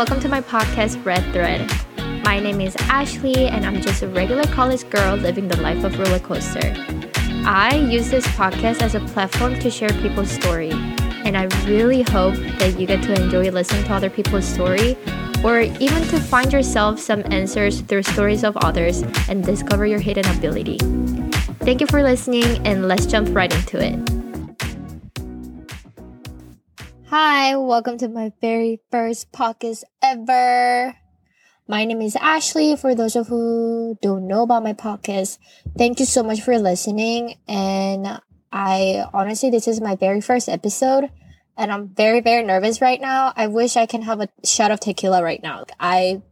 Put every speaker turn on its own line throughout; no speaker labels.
welcome to my podcast, Red Thread. My name is Ashley, and I'm just a regular college girl living the life of roller coaster. I use this podcast as a platform to share people's story, and I really hope that you get to enjoy listening to other people's story or even to find yourself some answers through stories of others and discover your hidden ability. Thank you for listening, and let's jump right into it. Hi, welcome to my very first podcast ever. My name is Ashley. For those of who don't know about my podcast, thank you so much for listening. And I honestly, this is my very first episode and I'm very, very nervous right now. I wish I can have a shot of tequila right now. I,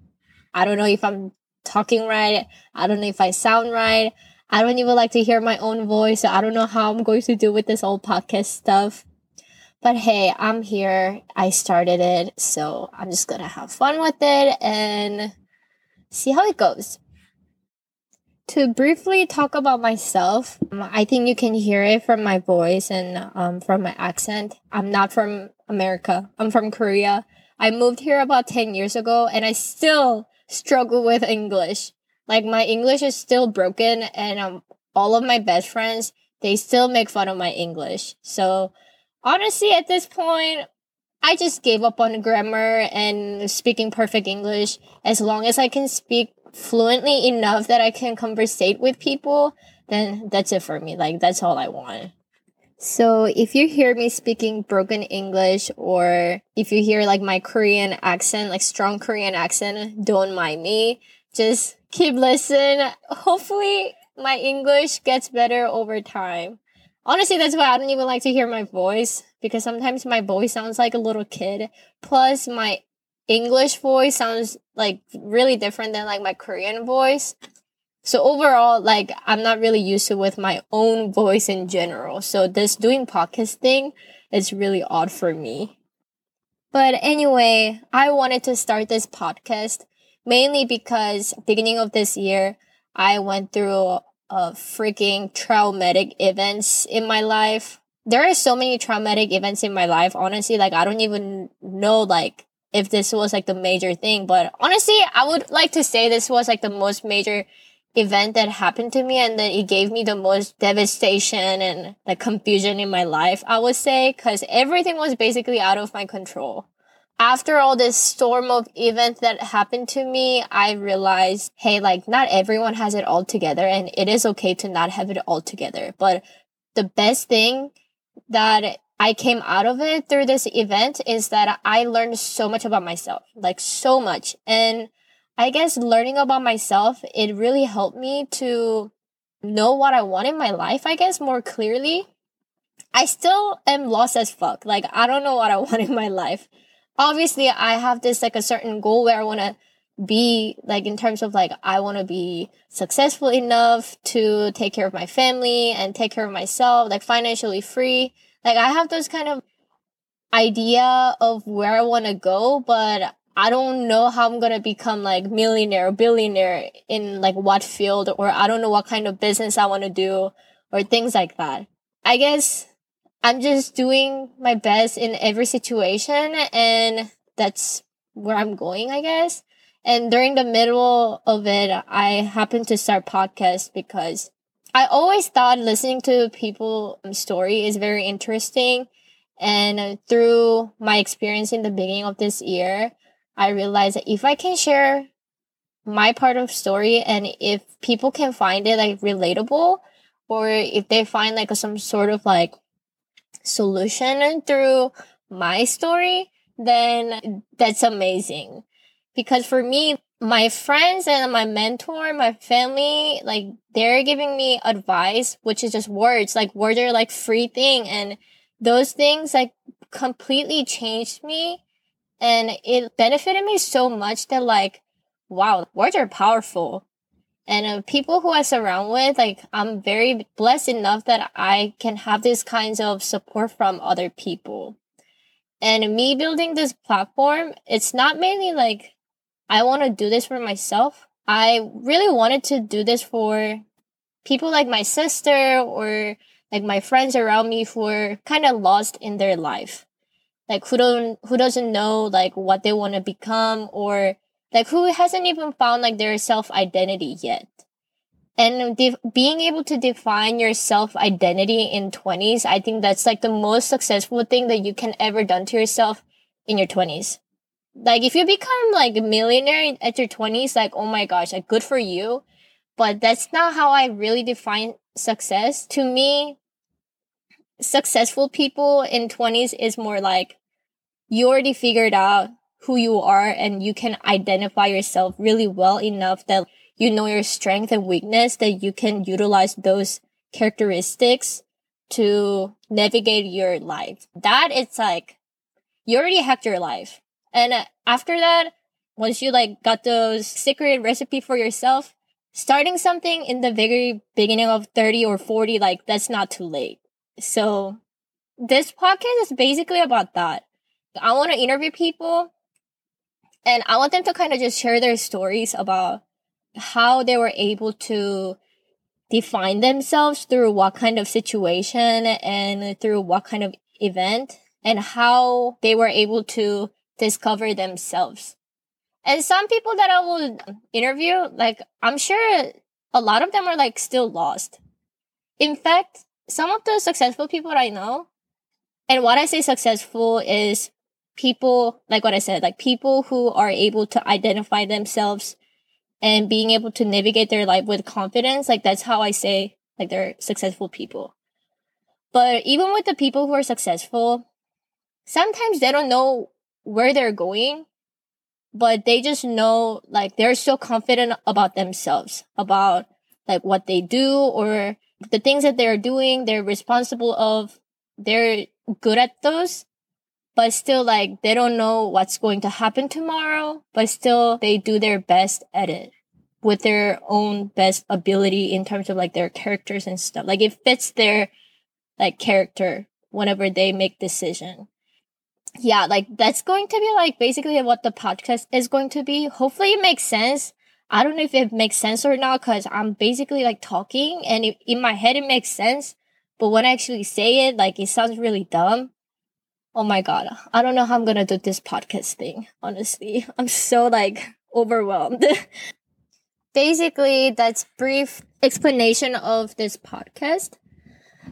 I don't know if I'm talking right. I don't know if I sound right. I don't even like to hear my own voice. So I don't know how I'm going to do with this whole podcast stuff. But hey, I'm here. I started it. So I'm just going to have fun with it and see how it goes. To briefly talk about myself, um, I think you can hear it from my voice and um, from my accent. I'm not from America. I'm from Korea. I moved here about 10 years ago and I still struggle with English. Like my English is still broken and um, all of my best friends, they still make fun of my English. So honestly, at this point, I just gave up on grammar and speaking perfect English. As long as I can speak fluently enough that I can conversate with people, then that's it for me. Like that's all I want. So if you hear me speaking broken English or if you hear like my Korean accent, like strong Korean accent, don't mind me. Just keep listening. Hopefully my English gets better over time. Honestly, that's why I don't even like to hear my voice because sometimes my voice sounds like a little kid. Plus my English voice sounds like really different than like my Korean voice. So overall, like I'm not really used to with my own voice in general. So this doing podcast thing is really odd for me. But anyway, I wanted to start this podcast mainly because beginning of this year, I went through a freaking traumatic events in my life. There are so many traumatic events in my life. Honestly, like I don't even know like if this was like the major thing. But honestly, I would like to say this was like the most major event that happened to me and then it gave me the most devastation and like confusion in my life, I would say, because everything was basically out of my control. After all this storm of events that happened to me, I realized, hey, like not everyone has it all together and it is okay to not have it all together. But the best thing that I came out of it through this event is that I learned so much about myself, like so much. And I guess learning about myself, it really helped me to know what I want in my life, I guess, more clearly. I still am lost as fuck. Like, I don't know what I want in my life. Obviously, I have this like a certain goal where I want to be like in terms of like I want to be successful enough to take care of my family and take care of myself, like financially free. Like I have those kind of idea of where I want to go, but I don't know how I'm going to become like millionaire or billionaire in like what field or I don't know what kind of business I want to do or things like that. I guess I'm just doing my best in every situation and that's where I'm going, I guess. And during the middle of it, I happened to start podcast because I always thought listening to people's um, story is very interesting. And uh, through my experience in the beginning of this year, I realized that if I can share my part of story and if people can find it like relatable or if they find like some sort of like solution through my story, then that's amazing. Because for me, my friends and my mentor, my family, like they're giving me advice, which is just words. Like words are like free thing. And those things like completely changed me. And it benefited me so much that like, wow, words are powerful. And uh, people who I surround with, like, I'm very blessed enough that I can have these kinds of support from other people. And me building this platform, it's not mainly like I want to do this for myself. I really wanted to do this for people like my sister or like my friends around me who are kind of lost in their life. like who don't who doesn't know like what they want to become or like who hasn't even found like their self identity yet? And de- being able to define your self identity in 20s i think that's like the most successful thing that you can ever done to yourself in your 20s like if you become like a millionaire at your 20s like oh my gosh like good for you. But that's not how i really define success. To me successful people in 20s is more like you already figured out who you are and you can identify yourself really well enough that you know your strength and weakness that you can utilize those characteristics to navigate your life. That it's like you already hacked your life. And uh, after that, once you like got those secret recipe for yourself, starting something in the very beginning of 30 or 40, like that's not too late. So this podcast is basically about that. I want to interview people and I want them to kind of just share their stories about how they were able to define themselves through what kind of situation and through what kind of event and how they were able to discover themselves. And some people that I will interview, like, I'm sure a lot of them are like still lost. In fact, some of the successful people I know, and what I say successful is people, like what I said, like people who are able to identify themselves and being able to navigate their life with confidence. Like that's how I say like they're successful people. But even with the people who are successful, sometimes they don't know where they're going, but they just know like they're so confident about themselves, about like what they do or the things that they're doing, they're responsible of, they're good at those but still like they don't know what's going to happen tomorrow, but still they do their best at it with their own best ability in terms of like their characters and stuff. Like it fits their like character whenever they make decision. Yeah, like that's going to be like basically what the podcast is going to be. Hopefully it makes sense. I don't know if it makes sense or not because I'm basically like talking and it, in my head it makes sense. But when I actually say it, like it sounds really dumb oh my god, I don't know how I'm gonna do this podcast thing. Honestly, I'm so like overwhelmed. Basically, that's brief explanation of this podcast.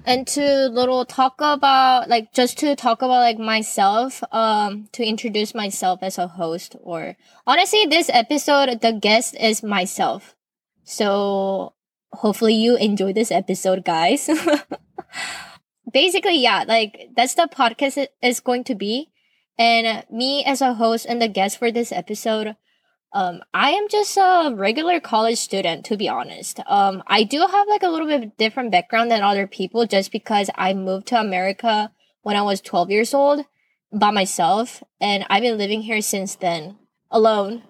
And to little talk about like just to talk about like myself, um, to introduce myself as a host or honestly this episode the guest is myself. So hopefully you enjoy this episode, guys. basically, yeah, like that's the podcast is going to be. And me as a host and the guest for this episode, um, I am just a regular college student, to be honest. Um, I do have like a little bit different background than other people just because I moved to America when I was 12 years old by myself. And I've been living here since then alone.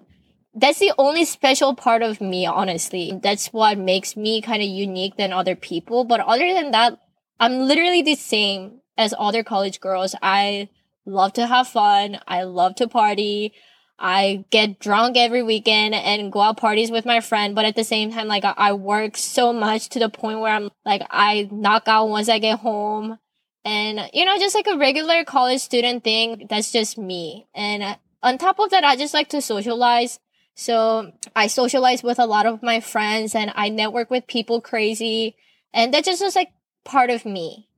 That's the only special part of me, honestly. That's what makes me kind of unique than other people. But other than that, I'm literally the same as other college girls. I love to have fun. I love to party. I get drunk every weekend and go out parties with my friend. But at the same time, like I work so much to the point where I'm like, I knock out once I get home. And, you know, just like a regular college student thing. That's just me. And on top of that, I just like to socialize. So I socialize with a lot of my friends and I network with people crazy. And that just was like part of me.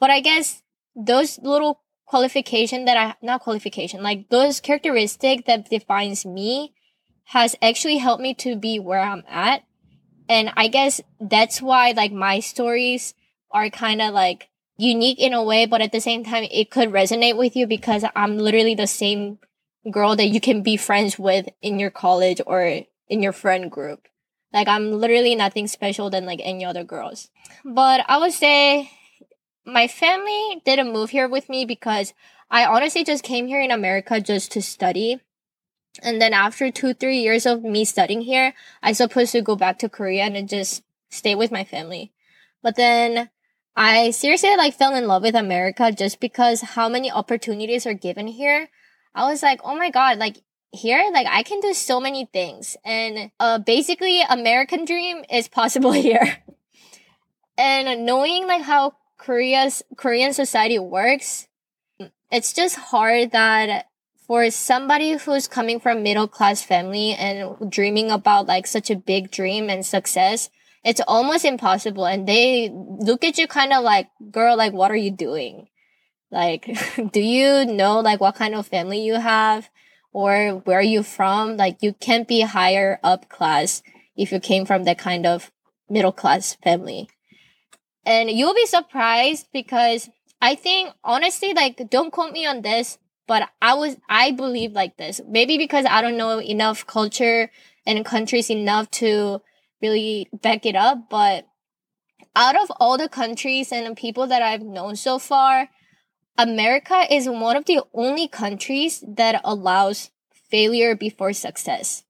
But I guess those little qualification that I not qualification, like those characteristic that defines me has actually helped me to be where I'm at. And I guess that's why like my stories are kind of like unique in a way, but at the same time it could resonate with you because I'm literally the same girl that you can be friends with in your college or in your friend group. Like I'm literally nothing special than like any other girls. But I would say my family didn't move here with me because I honestly just came here in America just to study. And then after two, three years of me studying here, I supposed to go back to Korea and just stay with my family. But then I seriously like fell in love with America just because how many opportunities are given here. I was like, oh my god, like here like i can do so many things and uh basically american dream is possible here and knowing like how korea's korean society works it's just hard that for somebody who's coming from middle class family and dreaming about like such a big dream and success, it's almost impossible. And they look at you kind of like, girl, like, what are you doing? Like, do you know like what kind of family you have or where are you from? Like, you can't be higher up class if you came from that kind of middle class family. And you'll be surprised because I think honestly, like, don't quote me on this, but I was, I believe like this. Maybe because I don't know enough culture and countries enough to really back it up. But out of all the countries and the people that I've known so far, America is one of the only countries that allows failure before success.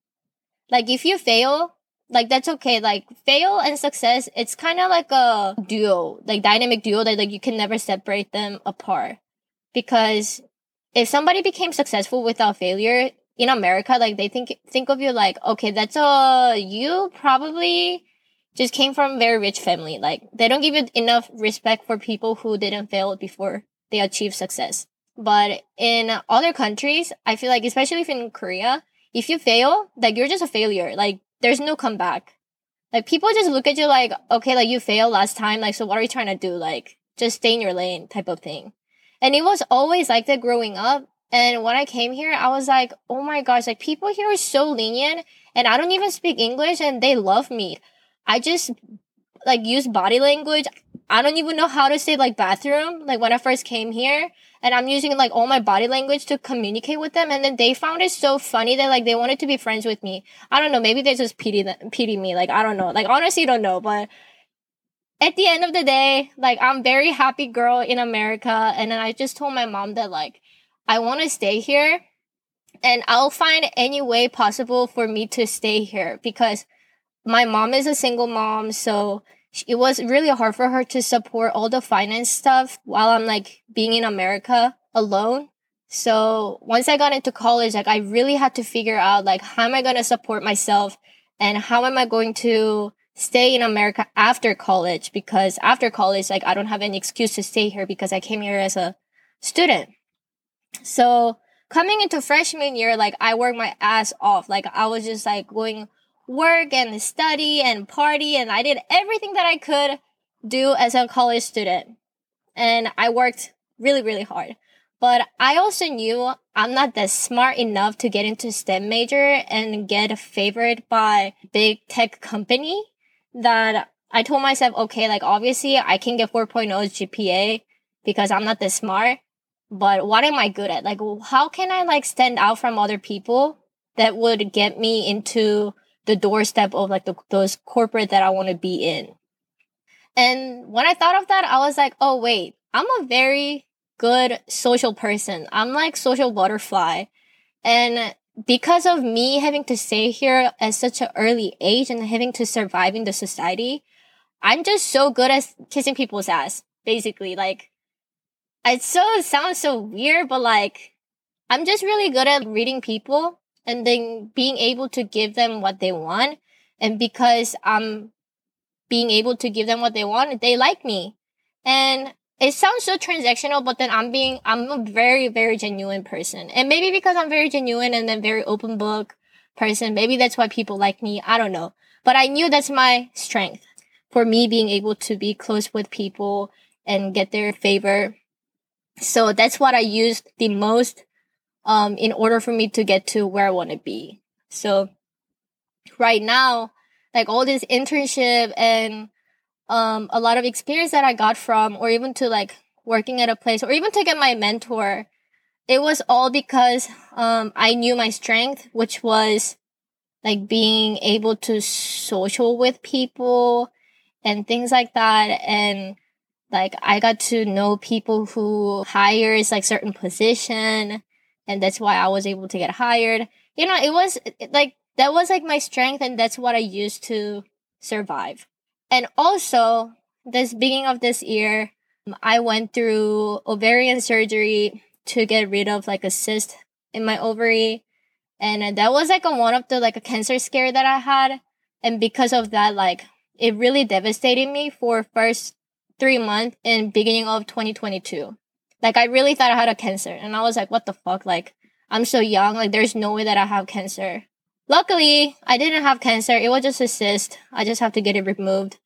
Like if you fail, like that's okay. Like fail and success, it's kind of like a duo, like dynamic duo that like you can never separate them apart. Because if somebody became successful without failure in America, like they think think of you like, okay, that's a you probably just came from a very rich family. Like they don't give you enough respect for people who didn't fail before they achieve success. But in other countries, I feel like, especially if in Korea, if you fail, like you're just a failure. Like there's no comeback. Like people just look at you like, okay, like you failed last time. Like, so what are you trying to do? Like just stay in your lane type of thing. And it was always like that growing up. And when I came here, I was like, oh my gosh, like people here are so lenient and I don't even speak English and they love me. I just like use body language. I don't even know how to say like bathroom. Like when I first came here and I'm using like all my body language to communicate with them. And then they found it so funny that like they wanted to be friends with me. I don't know. Maybe they just pity, pity me. Like, I don't know. Like, honestly, don't know. But at the end of the day, like I'm very happy girl in America. And then I just told my mom that like I want to stay here and I'll find any way possible for me to stay here because my mom is a single mom. So it was really hard for her to support all the finance stuff while I'm like being in America alone. So once I got into college, like I really had to figure out like how am I going to support myself and how am I going to stay in America after college because after college like I don't have any excuse to stay here because I came here as a student. So coming into freshman year like I worked my ass off. Like I was just like going work and study and party and I did everything that I could do as a college student. And I worked really, really hard. But I also knew I'm not that smart enough to get into STEM major and get favored by big tech company that I told myself, okay, like obviously I can get 4.0 GPA because I'm not that smart. But what am I good at? Like, how can I like stand out from other people that would get me into the doorstep of like the, those corporate that I want to be in. And when I thought of that, I was like, oh, wait, I'm a very good social person. I'm like social butterfly. And because of me having to stay here at such an early age and having to survive in the society, I'm just so good at kissing people's ass, basically. Like, it so sounds so weird, but like, I'm just really good at reading people and then being able to give them what they want. And because I'm being able to give them what they want, they like me. And it sounds so transactional, but then I'm being, I'm a very, very genuine person. And maybe because I'm very genuine and then very open book person, maybe that's why people like me. I don't know. But I knew that's my strength for me being able to be close with people and get their favor. So that's what I used the most um, in order for me to get to where I want to be. So right now, like all this internship and um, a lot of experience that I got from, or even to like working at a place, or even to get my mentor, it was all because um, I knew my strength, which was like being able to social with people and things like that. And like I got to know people who hires like certain position and that's why I was able to get hired. You know, it was like that was like my strength and that's what I used to survive. And also, this beginning of this year, um, I went through ovarian surgery to get rid of like a cyst in my ovary. And uh, that was like a one of the like a cancer scare that I had. And because of that, like it really devastated me for first three months in beginning of 2022 Like I really thought I had a cancer. And I was like, what the fuck? Like I'm so young. Like there's no way that I have cancer. Luckily, I didn't have cancer. It was just a cyst. I just have to get it removed.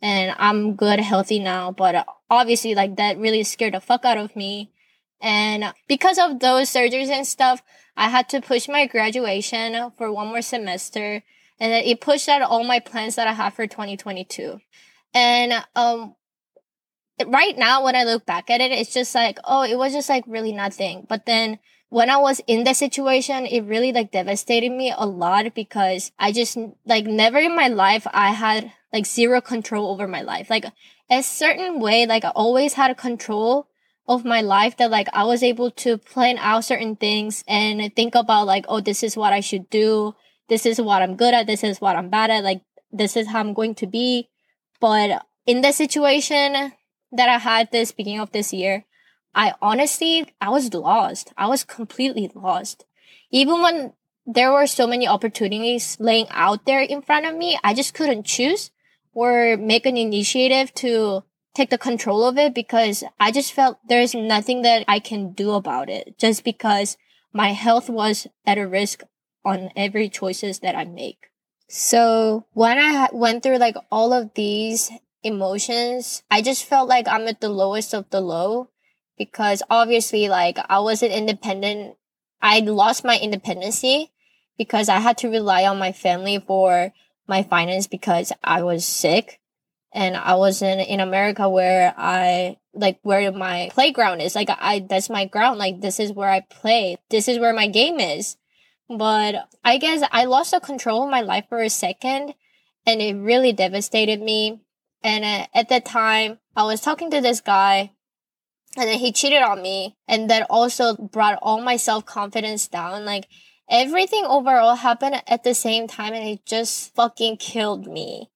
And I'm good, healthy now. But obviously, like that really scared the fuck out of me. And because of those surgeries and stuff, I had to push my graduation for one more semester. And it pushed out all my plans that I had for 2022. And um, right now, when I look back at it, it's just like, oh, it was just like really nothing. But then when I was in that situation, it really like devastated me a lot because I just like never in my life I had like zero control over my life. Like a certain way, like I always had a control of my life that like I was able to plan out certain things and think about like, oh, this is what I should do. This is what I'm good at. This is what I'm bad at. Like, this is how I'm going to be. But in the situation that I had this beginning of this year, I honestly, I was lost. I was completely lost. Even when there were so many opportunities laying out there in front of me, I just couldn't choose or make an initiative to take the control of it because I just felt there's nothing that I can do about it just because my health was at a risk on every choices that I make. So when I went through like all of these emotions, I just felt like I'm at the lowest of the low because obviously like I wasn't independent. I lost my independency because I had to rely on my family for my finance because I was sick and I was in in America where I like where my playground is. Like I that's my ground. Like this is where I play. This is where my game is. But I guess I lost the control of my life for a second and it really devastated me. And uh, at that time, I was talking to this guy and then he cheated on me and that also brought all my self-confidence down. Like everything overall happened at the same time and it just fucking killed me.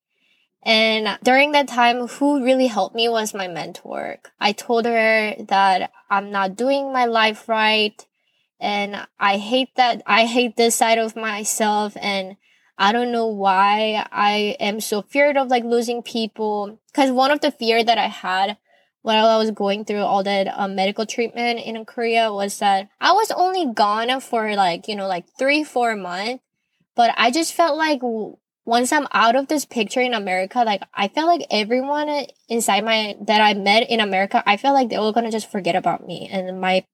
And during that time, who really helped me was my mentor. I told her that I'm not doing my life right. And I hate that. I hate this side of myself. And I don't know why I am so feared of like losing people. Cause one of the fear that I had while I was going through all that um, medical treatment in Korea was that I was only gone for like, you know, like three, four months. But I just felt like once I'm out of this picture in America, like I felt like everyone inside my that I met in America, I felt like they were gonna just forget about me and my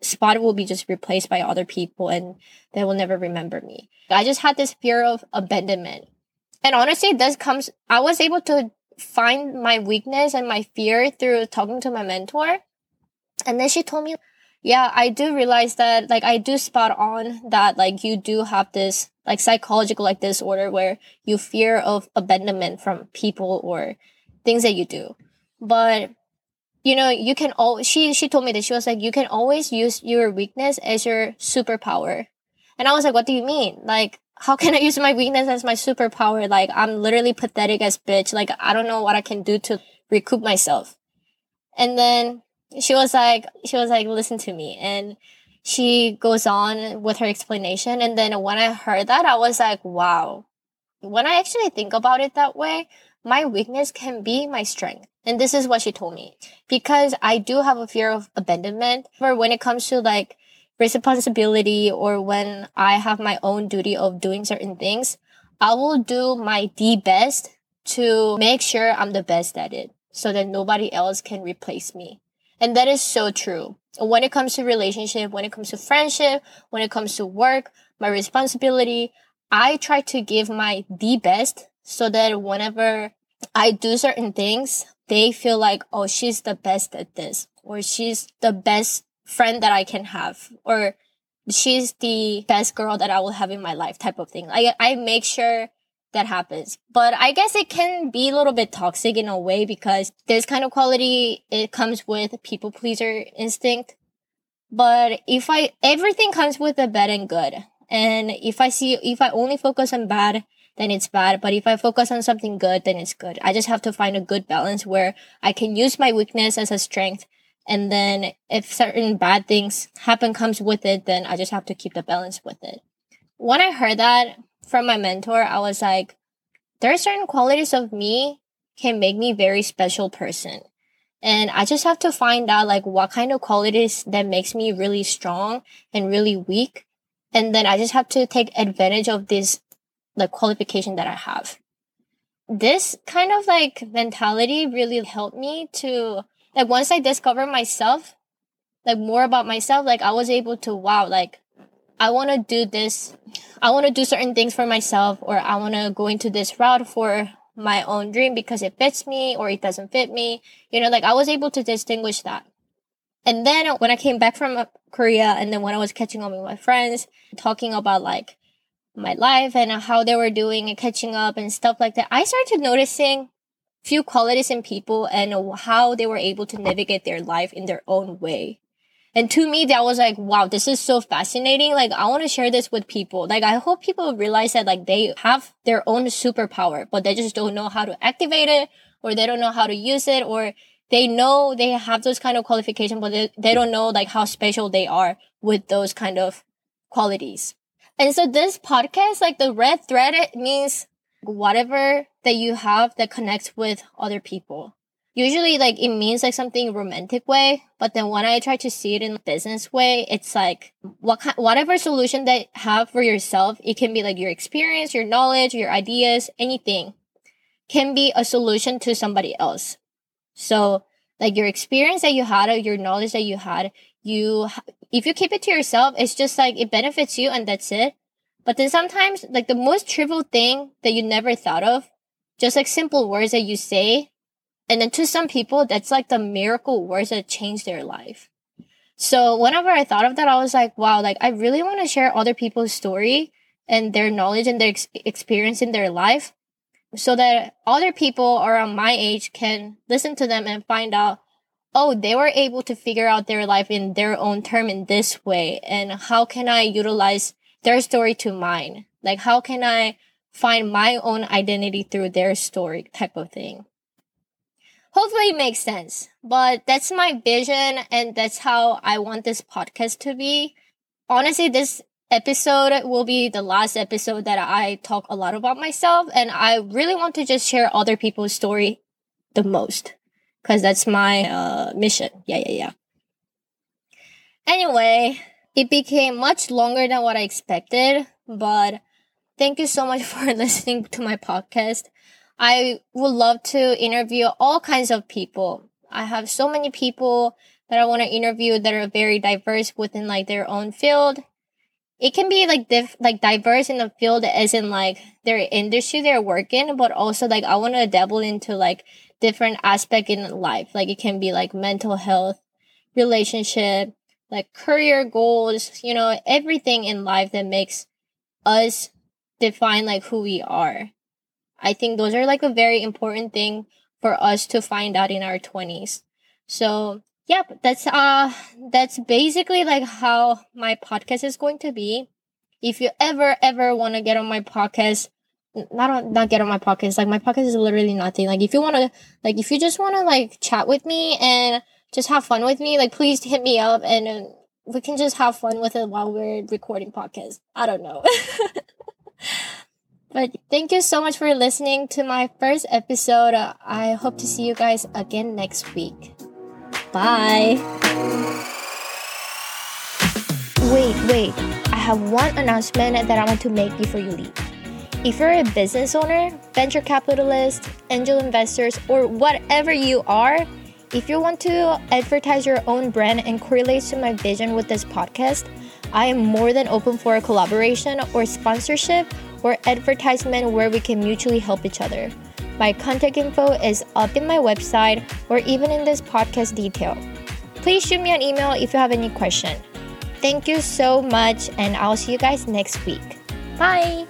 spot will be just replaced by other people and they will never remember me. I just had this fear of abandonment. And honestly, this comes I was able to find my weakness and my fear through talking to my mentor. And then she told me, yeah, I do realize that like I do spot on that like you do have this like psychological like disorder where you fear of abandonment from people or things that you do. But you know, you can all she she told me that she was like, you can always use your weakness as your superpower. And I was like, what do you mean? Like, how can I use my weakness as my superpower? Like, I'm literally pathetic as bitch. Like, I don't know what I can do to recoup myself. And then she was like, she was like, listen to me. And she goes on with her explanation. And then when I heard that, I was like, wow. When I actually think about it that way, my weakness can be my strength. And this is what she told me. Because I do have a fear of abandonment, but when it comes to like responsibility or when I have my own duty of doing certain things, I will do my the best to make sure I'm the best at it so that nobody else can replace me. And that is so true when it comes to relationship, when it comes to friendship, when it comes to work, my responsibility, I try to give my the best so that whenever I do certain things, they feel like, oh, she's the best at this, or she's the best friend that I can have, or she's the best girl that I will have in my life type of thing. I, I make sure that happens. But I guess it can be a little bit toxic in a way because this kind of quality, it comes with people pleaser instinct. But if I, everything comes with a bad and good. And if I see, if I only focus on bad, then it's bad. But if I focus on something good, then it's good. I just have to find a good balance where I can use my weakness as a strength. And then if certain bad things happen comes with it, then I just have to keep the balance with it. When I heard that, from my mentor, I was like, there are certain qualities of me can make me very special person. And I just have to find out like what kind of qualities that makes me really strong and really weak. And then I just have to take advantage of this like qualification that I have. This kind of like mentality really helped me to like once I discovered myself, like more about myself, like I was able to wow, like I want to do this. I want to do certain things for myself or I want to go into this route for my own dream because it fits me or it doesn't fit me. You know, like I was able to distinguish that. And then when I came back from uh, Korea and then when I was catching up with my friends, talking about like my life and how they were doing and catching up and stuff like that, I started noticing few qualities in people and how they were able to navigate their life in their own way. And to me, that was like, wow, this is so fascinating. Like, I want to share this with people. Like, I hope people realize that like they have their own superpower, but they just don't know how to activate it or they don't know how to use it or they know they have those kind of qualifications, but they, they don't know like how special they are with those kind of qualities. And so this podcast, like the red thread, it means whatever that you have that connects with other people. Usually like it means like something romantic way but then when i try to see it in business way it's like what kind, whatever solution that have for yourself it can be like your experience your knowledge your ideas anything can be a solution to somebody else. So like your experience that you had or your knowledge that you had you if you keep it to yourself it's just like it benefits you and that's it but then sometimes like the most trivial thing that you never thought of just like simple words that you say and then to some people, that's like the miracle words that change their life. So whenever I thought of that, I was like, wow, like I really want to share other people's story and their knowledge and their ex- experience in their life so that other people around my age can listen to them and find out, oh, they were able to figure out their life in their own term in this way. And how can I utilize their story to mine? Like, how can I find my own identity through their story type of thing? hopefully it makes sense. But that's my vision and that's how I want this podcast to be. Honestly, this episode will be the last episode that I talk a lot about myself and I really want to just share other people's story the most because that's my uh, mission. Yeah, yeah, yeah. Anyway, it became much longer than what I expected, but thank you so much for listening to my podcast. I would love to interview all kinds of people. I have so many people that I want to interview that are very diverse within like their own field. It can be like diff- like diverse in the field as in like their industry they're working, but also like I want to dabble into like different aspect in life. Like it can be like mental health, relationship, like career goals, you know, everything in life that makes us define like who we are. I think those are like a very important thing for us to find out in our 20s. So, yep, that's uh that's basically like how my podcast is going to be. If you ever ever want to get on my podcast, not on, not get on my podcast, like my podcast is literally nothing. Like if you want to like if you just want to like chat with me and just have fun with me, like please hit me up and uh, we can just have fun with it while we're recording podcast. I don't know. But thank you so much for listening to my first episode. I hope to see you guys again next week. Bye. Wait, wait. I have one announcement that I want to make before you leave. If you're a business owner, venture capitalist, angel investors, or whatever you are, if you want to advertise your own brand and correlate to my vision with this podcast, I am more than open for a collaboration or sponsorship or advertisement where we can mutually help each other. My contact info is up in my website or even in this podcast detail. Please shoot me an email if you have any question. Thank you so much, and I'll see you guys next week. Bye!